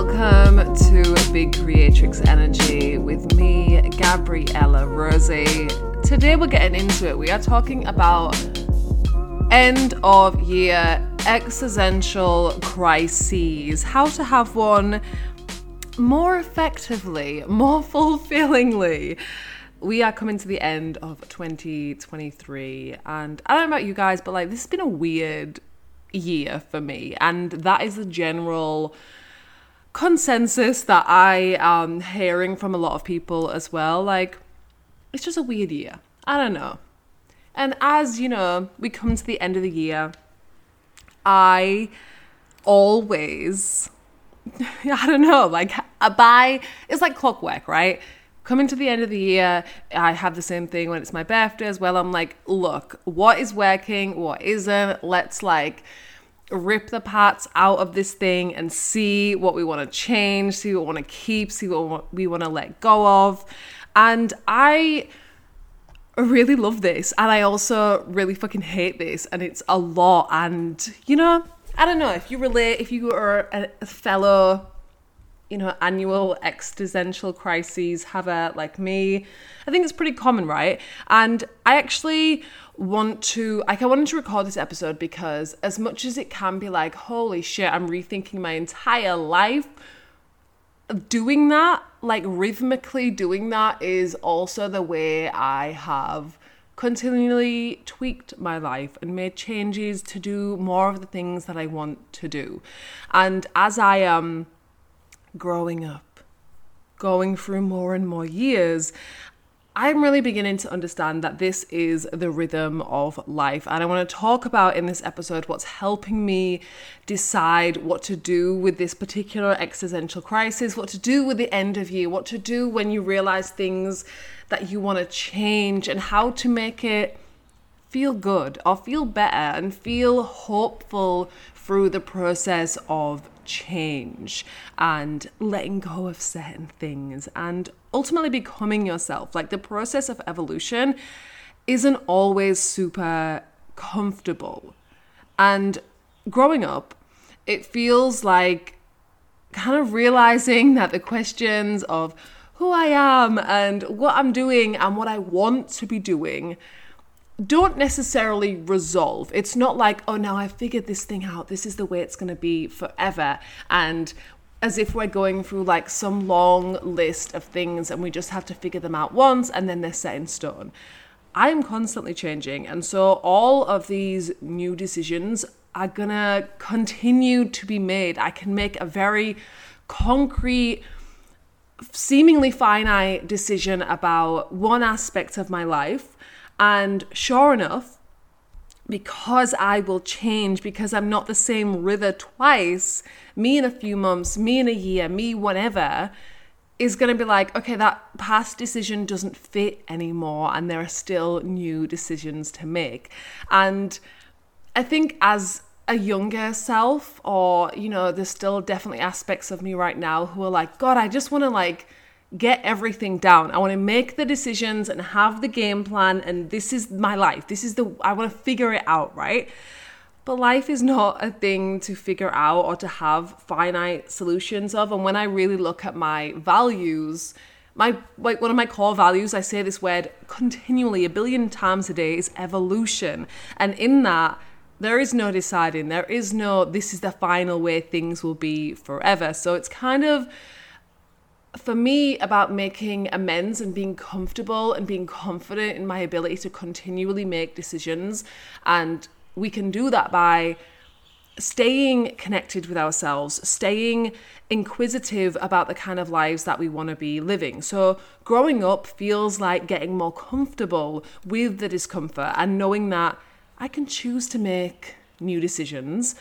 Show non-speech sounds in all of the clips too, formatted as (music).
Welcome to Big Creatrix Energy with me, Gabriella Rosie. Today we're getting into it. We are talking about end of year existential crises, how to have one more effectively, more (laughs) fulfillingly. We are coming to the end of 2023, and I don't know about you guys, but like this has been a weird year for me, and that is the general consensus that I am hearing from a lot of people as well. Like, it's just a weird year. I don't know. And as you know, we come to the end of the year, I always, (laughs) I don't know, like, uh, by, it's like clockwork, right? Coming to the end of the year, I have the same thing when it's my birthday as well. I'm like, look, what is working, what isn't? Let's like, rip the parts out of this thing and see what we want to change, see what we want to keep, see what we want to let go of. And I really love this. And I also really fucking hate this. And it's a lot. And, you know, I don't know if you relate, if you are a fellow, you know, annual existential crises haver like me, I think it's pretty common, right? And I actually want to like I wanted to record this episode because as much as it can be like holy shit I'm rethinking my entire life doing that like rhythmically doing that is also the way I have continually tweaked my life and made changes to do more of the things that I want to do. And as I am growing up going through more and more years I'm really beginning to understand that this is the rhythm of life. And I want to talk about in this episode what's helping me decide what to do with this particular existential crisis, what to do with the end of year, what to do when you realize things that you want to change, and how to make it feel good or feel better and feel hopeful through the process of change and letting go of certain things and ultimately becoming yourself. Like the process of evolution isn't always super comfortable. And growing up, it feels like kind of realizing that the questions of who I am and what I'm doing and what I want to be doing don't necessarily resolve. It's not like, oh, now I've figured this thing out. This is the way it's going to be forever. And as if we're going through like some long list of things and we just have to figure them out once and then they're set in stone. I am constantly changing. And so all of these new decisions are going to continue to be made. I can make a very concrete, seemingly finite decision about one aspect of my life and sure enough, because I will change, because I'm not the same river twice, me in a few months, me in a year, me whatever, is going to be like, okay, that past decision doesn't fit anymore, and there are still new decisions to make. And I think as a younger self, or, you know, there's still definitely aspects of me right now who are like, God, I just want to like, get everything down. I want to make the decisions and have the game plan and this is my life. This is the I want to figure it out, right? But life is not a thing to figure out or to have finite solutions of. And when I really look at my values, my like one of my core values, I say this word continually a billion times a day is evolution. And in that there is no deciding. There is no this is the final way things will be forever. So it's kind of for me about making amends and being comfortable and being confident in my ability to continually make decisions and we can do that by staying connected with ourselves, staying inquisitive about the kind of lives that we want to be living. So, growing up feels like getting more comfortable with the discomfort and knowing that I can choose to make new decisions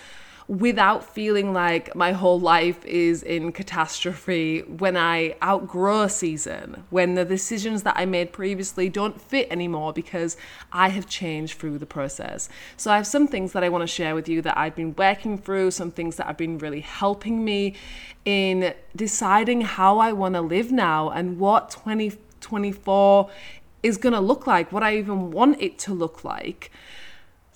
without feeling like my whole life is in catastrophe when I outgrow a season, when the decisions that I made previously don't fit anymore because I have changed through the process. So I have some things that I want to share with you that I've been working through, some things that have been really helping me in deciding how I want to live now and what 2024 is going to look like, what I even want it to look like.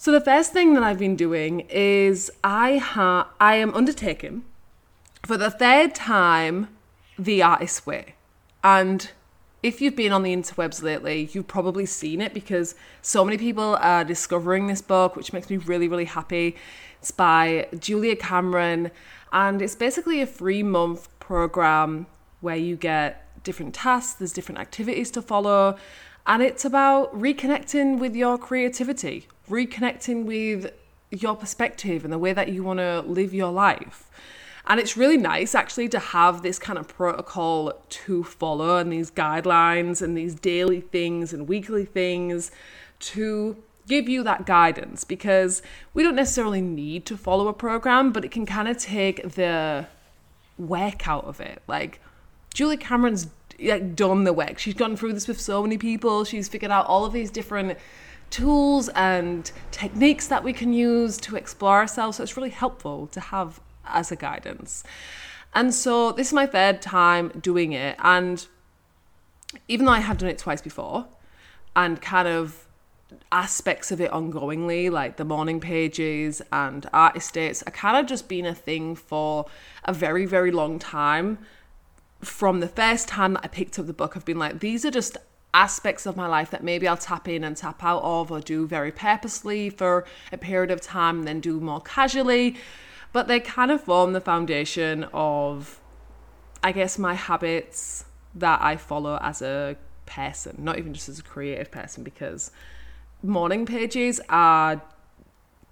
So the first thing that I've been doing is I ha- I am undertaking for the third time, The Artist's Way. And if you've been on the interwebs lately, you've probably seen it because so many people are discovering this book, which makes me really, really happy. It's by Julia Cameron, and it's basically a free month program where you get different tasks, there's different activities to follow, and it's about reconnecting with your creativity, reconnecting with your perspective and the way that you want to live your life. And it's really nice actually to have this kind of protocol to follow and these guidelines and these daily things and weekly things to give you that guidance because we don't necessarily need to follow a program, but it can kind of take the work out of it. Like Julie Cameron's like done the work. She's gone through this with so many people. She's figured out all of these different tools and techniques that we can use to explore ourselves. So it's really helpful to have as a guidance. And so this is my third time doing it. And even though I have done it twice before and kind of aspects of it ongoingly, like the morning pages and artist dates, are kind of just been a thing for a very, very long time. From the first time that I picked up the book, I've been like, these are just aspects of my life that maybe I'll tap in and tap out of or do very purposely for a period of time and then do more casually but they kind of form the foundation of, I guess, my habits that I follow as a person, not even just as a creative person, because morning pages are,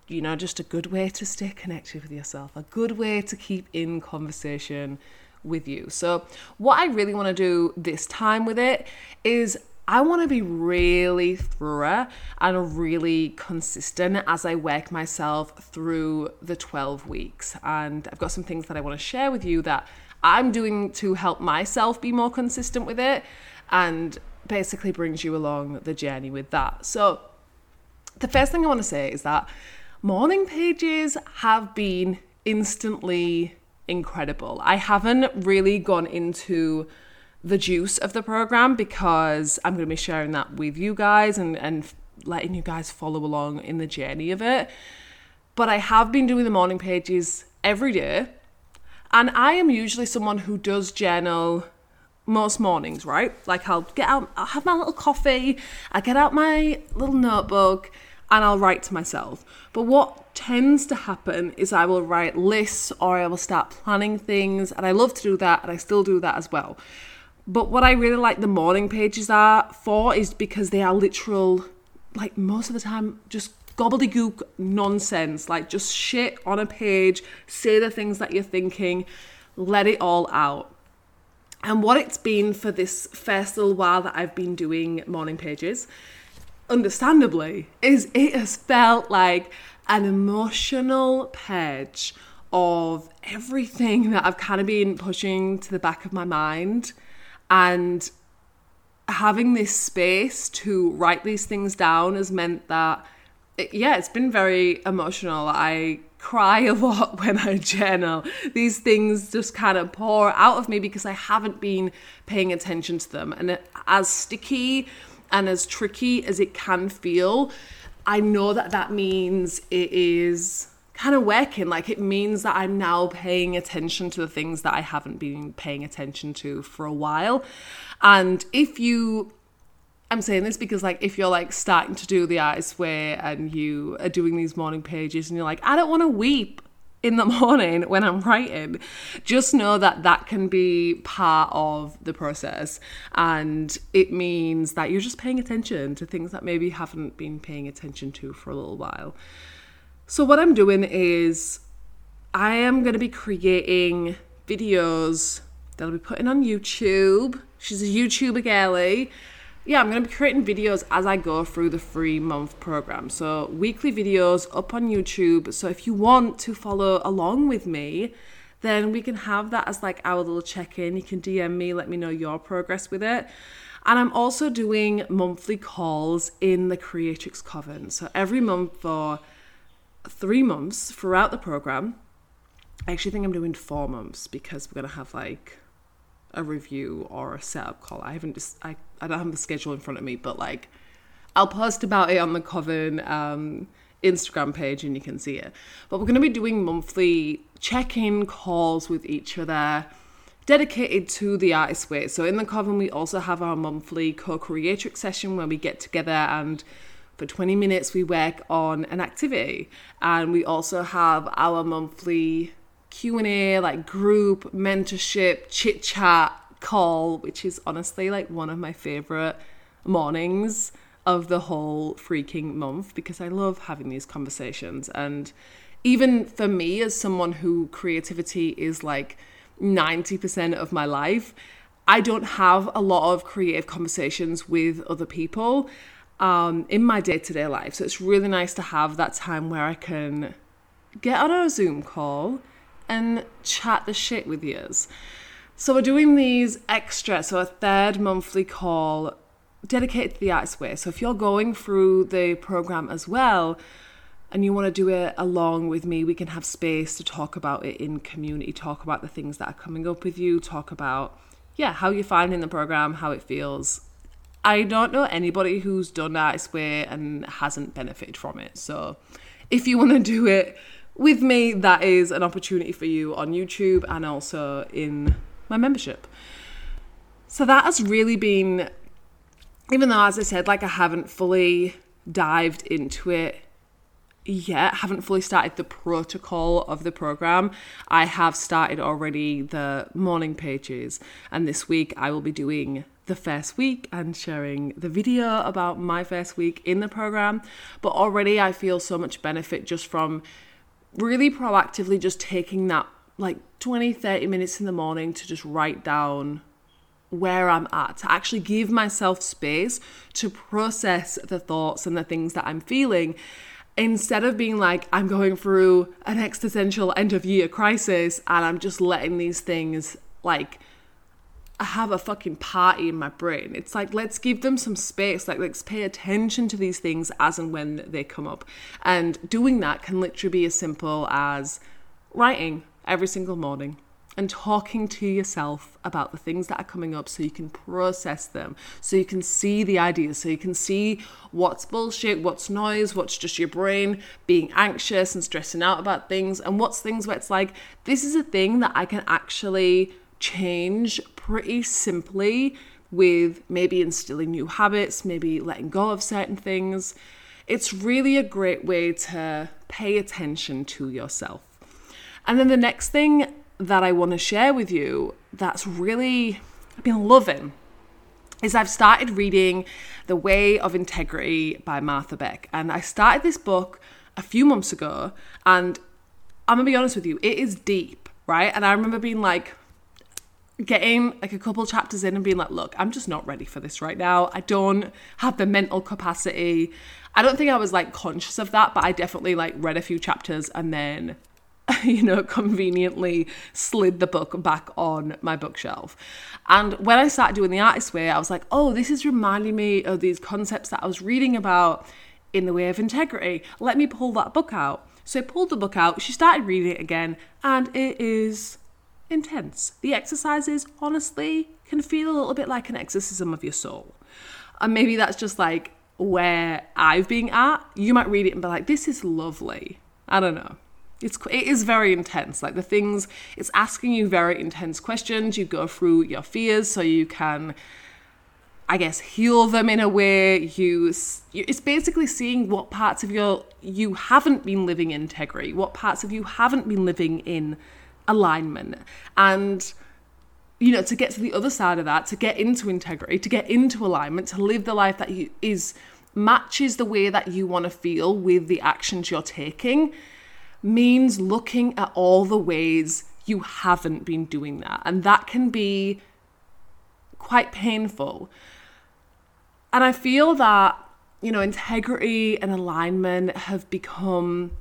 you know, just a good way to stay connected with yourself, a good way to keep in conversation with you. So, what I really want to do this time with it is I want to be really thorough and really consistent as I work myself through the 12 weeks. And I've got some things that I want to share with you that I'm doing to help myself be more consistent with it and basically brings you along the journey with that. So, the first thing I want to say is that morning pages have been instantly incredible. I haven't really gone into the juice of the program because I'm going to be sharing that with you guys and, and letting you guys follow along in the journey of it. But I have been doing the morning pages every day. And I am usually someone who does journal most mornings, right? Like I'll get out, I'll have my little coffee, I get out my little notebook, and I'll write to myself. But what tends to happen is I will write lists or I will start planning things, and I love to do that, and I still do that as well. But what I really like the morning pages are for is because they are literal, like most of the time, just gobbledygook nonsense, like just shit on a page, say the things that you're thinking, let it all out. And what it's been for this first little while that I've been doing morning pages, understandably, is it has felt like an emotional page of everything that I've kind of been pushing to the back of my mind and having this space to write these things down has meant that, yeah, it's been very emotional. I cry (laughs) a lot when I journal. These things just kind of pour out of me because I haven't been paying attention to them. And as sticky and as tricky as it can feel, I know that that means it is kind of working. Like it means that I'm now paying attention to the things that I haven't been paying attention to for a while. And if you I'm saying this because like if you're like starting to do the artist way and you are doing these morning pages and you're like I don't want to weep in the (laughs) morning when I'm writing, just know that that can be part of the process. And it means that you're just paying attention to things that maybe haven't been paying attention to for a little while. So, what I'm doing is I am going to be creating videos that I'll be putting on YouTube. She's a YouTuber girly. Yeah, I'm going to be creating videos as I go through the free month program. So, weekly videos up on YouTube. So, if you want to follow along with me, then we can have that as like our little check in. You can DM me, let me know your progress with it. And I'm also doing monthly calls in the Creatrix Coven. So, every month for three months throughout the program. I actually think I'm doing four months because we're gonna have like a review or a setup call. I haven't just I, I don't have the schedule in front of me, but like I'll post about it on the coven um, Instagram page and you can see it. But we're to be doing monthly check in calls with each other dedicated to the artist way. So in the coven, we also have our monthly co-creatrix session where we get together and for 20 minutes we work on an activity. And we also have our monthly Q&A, like group mentorship, chit chat call, which is honestly like one of my favorite mornings of the whole freaking month because I love having these conversations and even for me as someone who creativity is like 90% of my life, I don't have a lot of creative conversations with other people um, in my day to day life. So it's really nice to have that time where I can get on a Zoom call and chat the shit with yous. So we're doing these extra, so a third monthly call dedicated to the artist way. So if you're going through the program as well, and you want to do it along with me, we can have space to talk about it in community, talk about the things that are coming up with you, talk about, yeah, how you're finding the program, how it feels. I don't know anybody who's done Artist Way and hasn't benefited from it. So if you want to do it with me, that is an opportunity for you on YouTube and also in my membership. So that has really been, even though, as I said, like I haven't fully dived into it yet, haven't fully started the protocol of the program. I have started already the morning pages, and this week I will be doing the first week and sharing the video about my first week in the program. But already I feel so much benefit just from really proactively just taking that like 20, 30 minutes in the morning to just write down where I'm at, to actually give myself space to process the thoughts and the things that I'm feeling instead of being like, I'm going through an existential end of year crisis and I'm just letting these things like have a fucking party in my brain. It's like, let's give them some space. Like, let's pay attention to these things as and when they come up. And doing that can literally be as simple as writing every single morning and talking to yourself about the things that are coming up so you can process them, so you can see the ideas, so you can see what's bullshit, what's noise, what's just your brain being anxious and stressing out about things, and what's things where it's like, this is a thing that I can actually change pretty simply with maybe instilling new habits, maybe letting go of certain things. It's really a great way to pay attention to yourself. And then the next thing that I want to share with you that's really I've been loving is I've started reading The Way of Integrity by Martha Beck. And I started this book a few months ago, and I'm gonna be honest with you, it is deep, right? And I remember being like, getting like a couple chapters in and being like, look, I'm just not ready for this right now. I don't have the mental capacity. I don't think I was like conscious of that, but I definitely like read a few chapters and then (laughs) you know, conveniently slid the book back on my bookshelf. And when I started doing the artist way, I was like, oh, this is reminding me of these concepts that I was reading about in the way of integrity. Let me pull that book out. So I pulled the book out, she started reading it again, and it is intense. The exercises, honestly, can feel a little bit like an exorcism of your soul. And maybe that's just like where I've been at. You might read it and be like, this is lovely. I don't know it's it is very intense like the things it's asking you very intense questions you go through your fears so you can i guess heal them in a way you, it's basically seeing what parts of your you haven't been living in integrity what parts of you haven't been living in alignment and you know to get to the other side of that to get into integrity to get into alignment to live the life that you is matches the way that you want to feel with the actions you're taking means looking at all the ways you haven't been doing that. And that can be quite painful. And I feel that, you know, integrity and alignment have become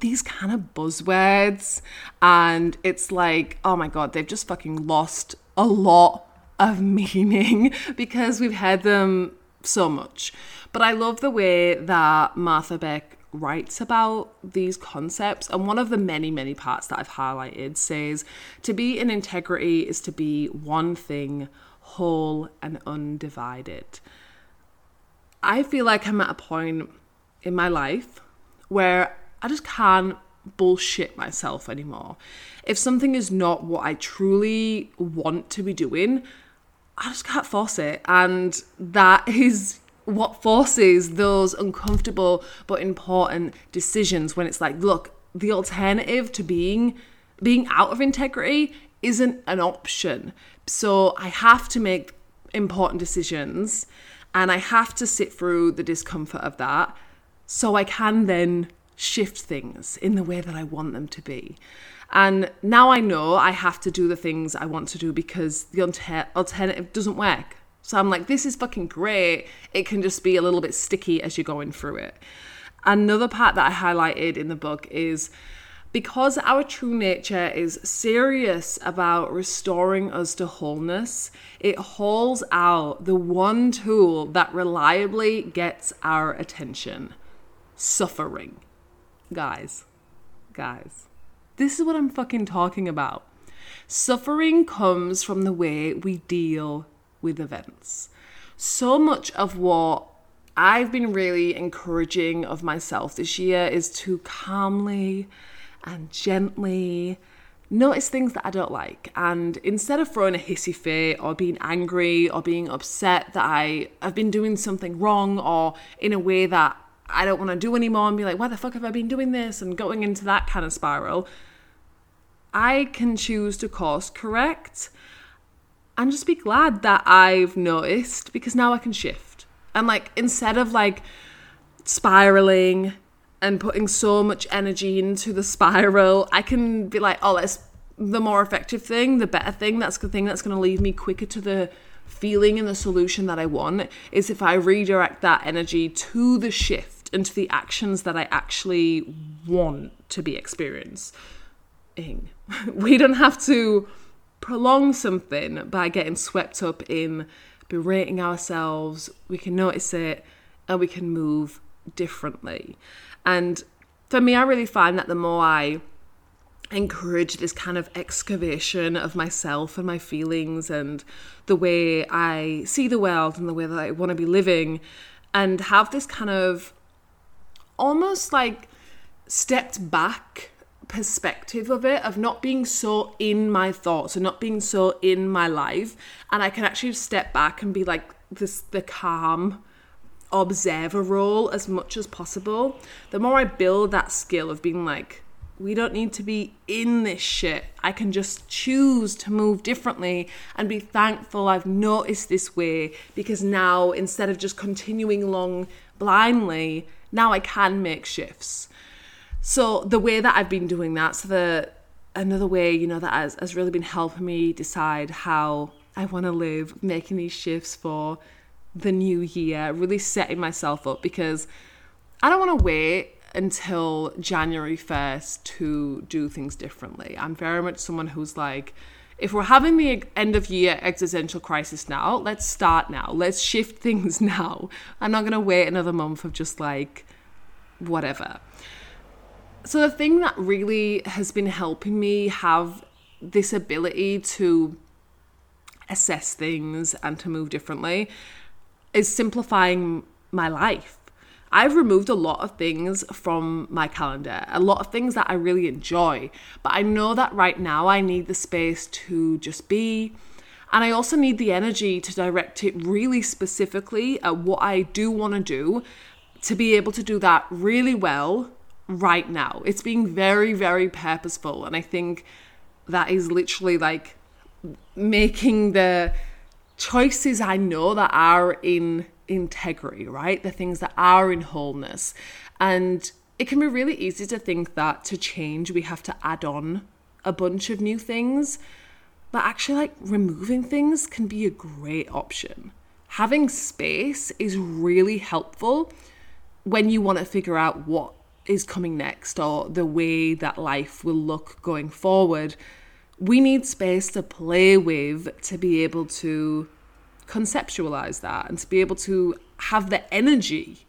these kind of buzzwords. And it's like, oh my God, they've just fucking lost a lot of (laughs) meaning because we've heard them so much. But I love the way that Martha Beck writes about these concepts. And one of the many, many parts that I've highlighted says to be in integrity is to be one thing, whole and undivided. I feel like I'm at a point in my life where I just can't bullshit myself anymore. If something is not what I truly want to be doing, I just can't force it. And that (laughs) is what forces those uncomfortable but important decisions when it's like, look, the alternative to being being out of integrity isn't an option. So I have to make important decisions and I have to sit through the discomfort of that so I can then shift things in the way that I want them to be. And now I know I have to do the things I want to do because the alternative doesn't work. So I'm like, this is fucking great. It can just be a little bit sticky as you're going through it. Another part that I highlighted in the book is because our true nature is serious about restoring us to wholeness, it hauls out the one tool that reliably gets our attention suffering. Guys, guys, this is what I'm fucking talking about. Suffering comes from the way we deal with events. So much of what I've been really encouraging of myself this year is to calmly and gently notice things that I don't like. And instead of throwing a hissy fit or being angry or being upset that I have been doing something wrong or in a way that I don't want to do anymore and be like, why the fuck have I been doing this? And going into that kind of spiral, I can choose to course correct and just be glad that I've noticed because now I can shift. And like, instead of like spiraling and putting so much energy into the spiral, I can be like, oh, let's the more effective thing, the better thing, that's the thing that's going to lead me quicker to the feeling and the solution that I want is if I redirect that energy to the shift and to the actions that I actually want to be experiencing. (laughs) We don't have to prolong something by getting swept up in berating ourselves. We can notice it and we can move differently. And for me, I really find that the more I encourage this kind of excavation of myself and my feelings and the way I see the world and the way that I want to be living, and have this kind of almost like stepped back perspective of it of not being so in my thoughts and not being so in my life and i can actually step back and be like this the calm observer role as much as possible, the more I build that skill of being like, we don't need to be in this shit. I can just choose to move differently and be thankful I've noticed this way because now instead of just continuing along blindly, now I can make shifts. So the way that I've been doing that, so the another way, you know, that has, has really been helping me decide how I want to live, making these shifts for the new year, really setting myself up because I don't want to wait until January 1st to do things differently. I'm very much someone who's like, if we're having the end of year existential crisis now, let's start now. Let's shift (laughs) things now. I'm not going to wait another month of just like whatever. So, the thing that really has been helping me have this ability to assess things and to move differently is simplifying my life. I've removed a lot of things from my calendar, a lot of things that I really enjoy, but I know that right now I need the space to just be. And I also need the energy to direct it really specifically at what I do want to do to be able to do that really well right now. It's being very, very purposeful. And I think that is literally like making the choices I know that are in integrity, right? The things that are in wholeness. And it can be really easy to think that to change, we have to add on a bunch of new things. But actually, like removing things can be a great option. Having space is really helpful when you want to figure out what is coming next or the way that life will look going forward we need space to play with to be able to conceptualize that and to be able to have the energy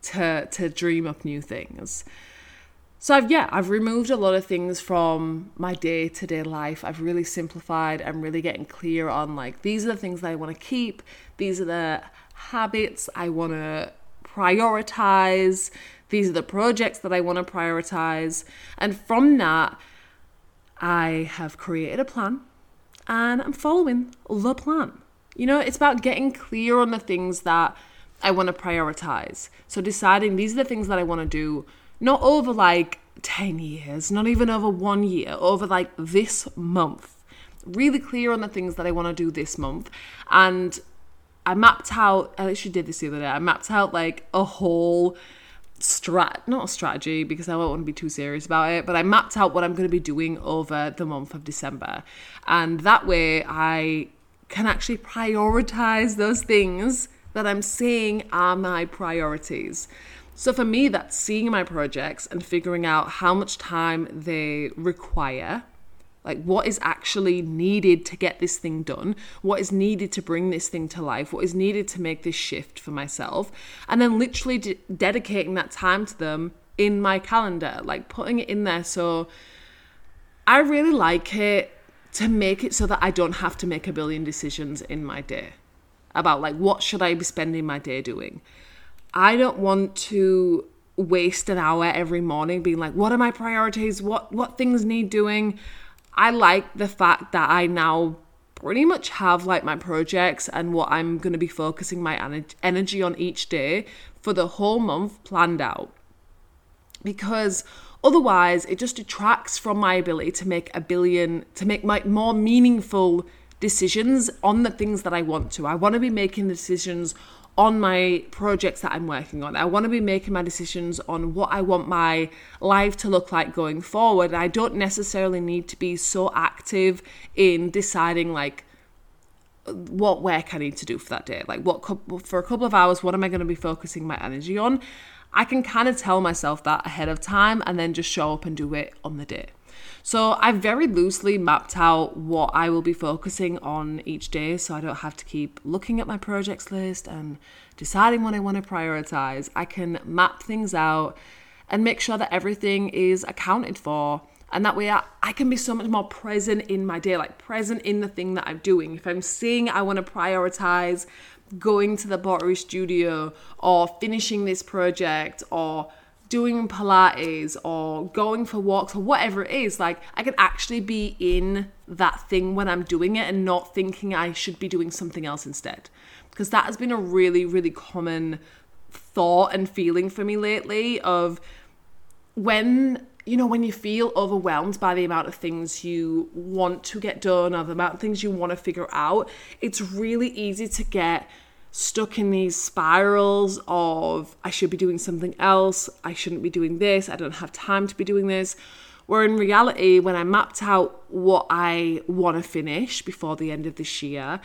to to dream up new things. So I've yeah, I've removed a lot of things from my day-to-day life. I've really simplified. I'm really getting clear on like these are the things that I want to keep. These are the habits I want to prioritize. These are the projects that I want to prioritize. And from that, I have created a plan and I'm following the plan. You know, it's about getting clear on the things that I want to prioritize. So deciding these are the things that I want to do, not over like 10 years, not even over one year, over like this month. Really clear on the things that I want to do this month. And I mapped out, I actually did this the other day, I mapped out like a whole strat not a strategy because I don't want to be too serious about it, but I mapped out what I'm going to be doing over the month of December. And that way I can actually prioritize those things that I'm saying are my priorities. So for me, that's seeing my projects and figuring out how much time they require like, what is actually needed to get this thing done? What is needed to bring this thing to life? What is needed to make this shift for myself? And then literally de- dedicating that time to them in my calendar, like putting it in there. So I really like it to make it so that I don't have to make a billion decisions in my day about like what should I be spending my day doing. I don't want to waste an hour every morning being like what are my priorities what what things need doing I like the fact that I now pretty much have like my projects and what I'm going to be focusing my energy on each day for the whole month planned out. Because otherwise, it just detracts from my ability to make a billion, to make my more meaningful decisions on the things that I want to. I want to be making decisions on my projects that I'm working on. I want to be making my decisions on what I want my life to look like going forward. I don't necessarily need to be so active in deciding like what work I need to do for that day. Like what for a couple of hours what am I going to be focusing my energy on? I can kind of tell myself that ahead of time and then just show up and do it on the day. So I've very loosely mapped out what I will be focusing on each day so I don't have to keep looking at my projects list and deciding what I want to prioritize. I can map things out and make sure that everything is accounted for. And that way I, I can be so much more present in my day, like present in the thing that I'm doing. If I'm seeing I want to prioritize going to the pottery studio or finishing this project or doing Pilates or going for walks or whatever it is, like I can actually be in that thing when I'm doing it and not thinking I should be doing something else instead. Because that has been a really, really common thought and feeling for me lately of when you know when you feel overwhelmed by the amount of things you want to get done or the amount of things you want to figure out it's really easy to get stuck in these spirals of I should be doing something else, I shouldn't be doing this, I don't have time to be doing this. Where in reality, when I mapped out what I want to finish before the end of this year,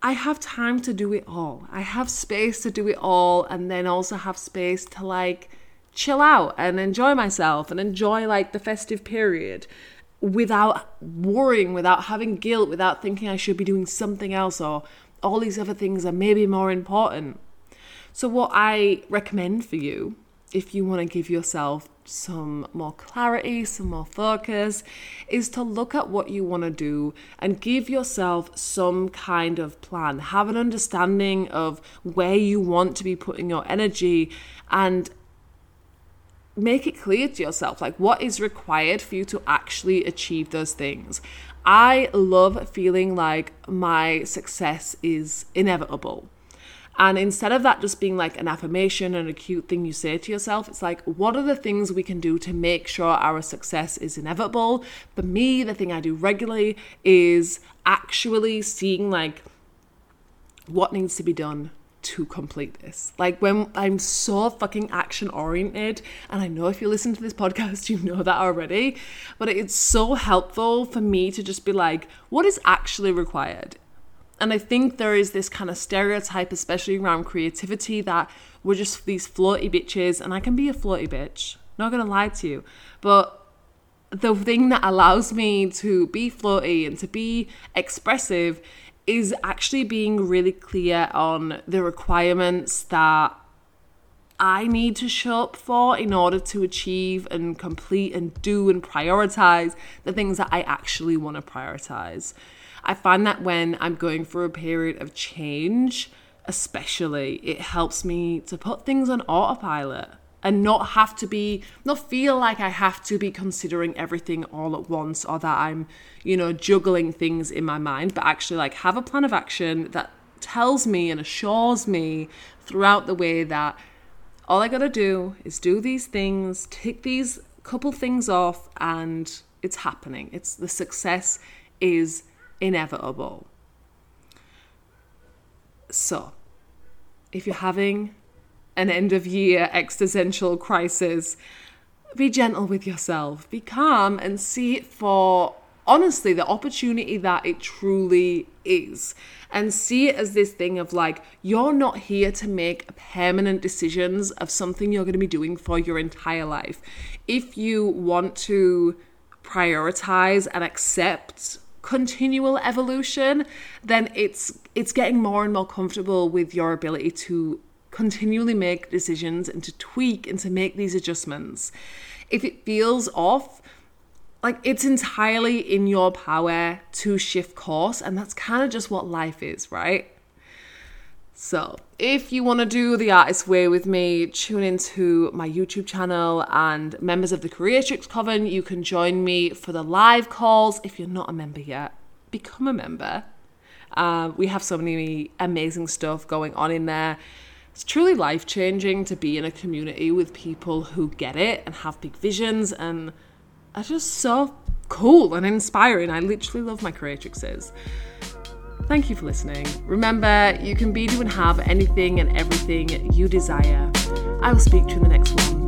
I have time to do it all. I have space to do it all, and then also have space to like chill out and enjoy myself and enjoy like the festive period without worrying, without having guilt, without thinking I should be doing something else or all these other things are maybe more important. So, what I recommend for you, if you want to give yourself some more clarity, some more focus, is to look at what you want to do and give yourself some kind of plan. Have an understanding of where you want to be putting your energy and make it clear to yourself like what is required for you to actually achieve those things I love feeling like my success is inevitable. And instead of that just being like an affirmation and a cute thing you say to yourself, it's like, what are the things we can do to make sure our success is inevitable? For me, the thing I do regularly is actually seeing like what needs to be done to complete this. Like when I'm so fucking action oriented, and I know if you listen to this podcast, (laughs) you know that already, but it's so helpful for me to just be like, what is actually required? And I think there is this kind of stereotype, especially around creativity, that we're just these floaty bitches, and I can be a floaty bitch, not gonna lie to you, but the thing that allows me to be floaty and to be expressive is actually being really clear on the requirements that I need to show up for in order to achieve and complete and do and prioritize the things that I actually want to prioritize. I find that when I'm going through a period of change, especially, it helps me to put things on autopilot and not have to be, not feel like I have to be considering everything all at once or that I'm, you know, juggling things in my mind, but actually like have a plan of action that tells me and assures me throughout the way that all I gotta do is do these things, tick these couple things off, and it's happening. It's the success is inevitable. So, if you're having an end of year existential crisis, be gentle with yourself, be calm, and see it for honestly the opportunity that it truly is. And see it as this thing of like you're not here to make permanent decisions of something you're going to be doing for your entire life. If you want to prioritize and accept continual evolution then it's it's getting more and more comfortable with your ability to continually make decisions and to tweak and to make these adjustments. If it feels off like it's entirely in your power to shift course and that's kind of just what life is right? So if you want to do the artist way with me tune into my youtube channel and members of the creatrix coven. You can join me for the live calls. If you're not a member yet become a member. Uh, we have so many amazing stuff going on in there it's truly life changing to be in a community with people who get it and have big visions and are just so cool and inspiring. I literally love my creatrixes. Thank you for listening. Remember, you can be, do, and have anything and everything you desire. I will speak to you in the next one.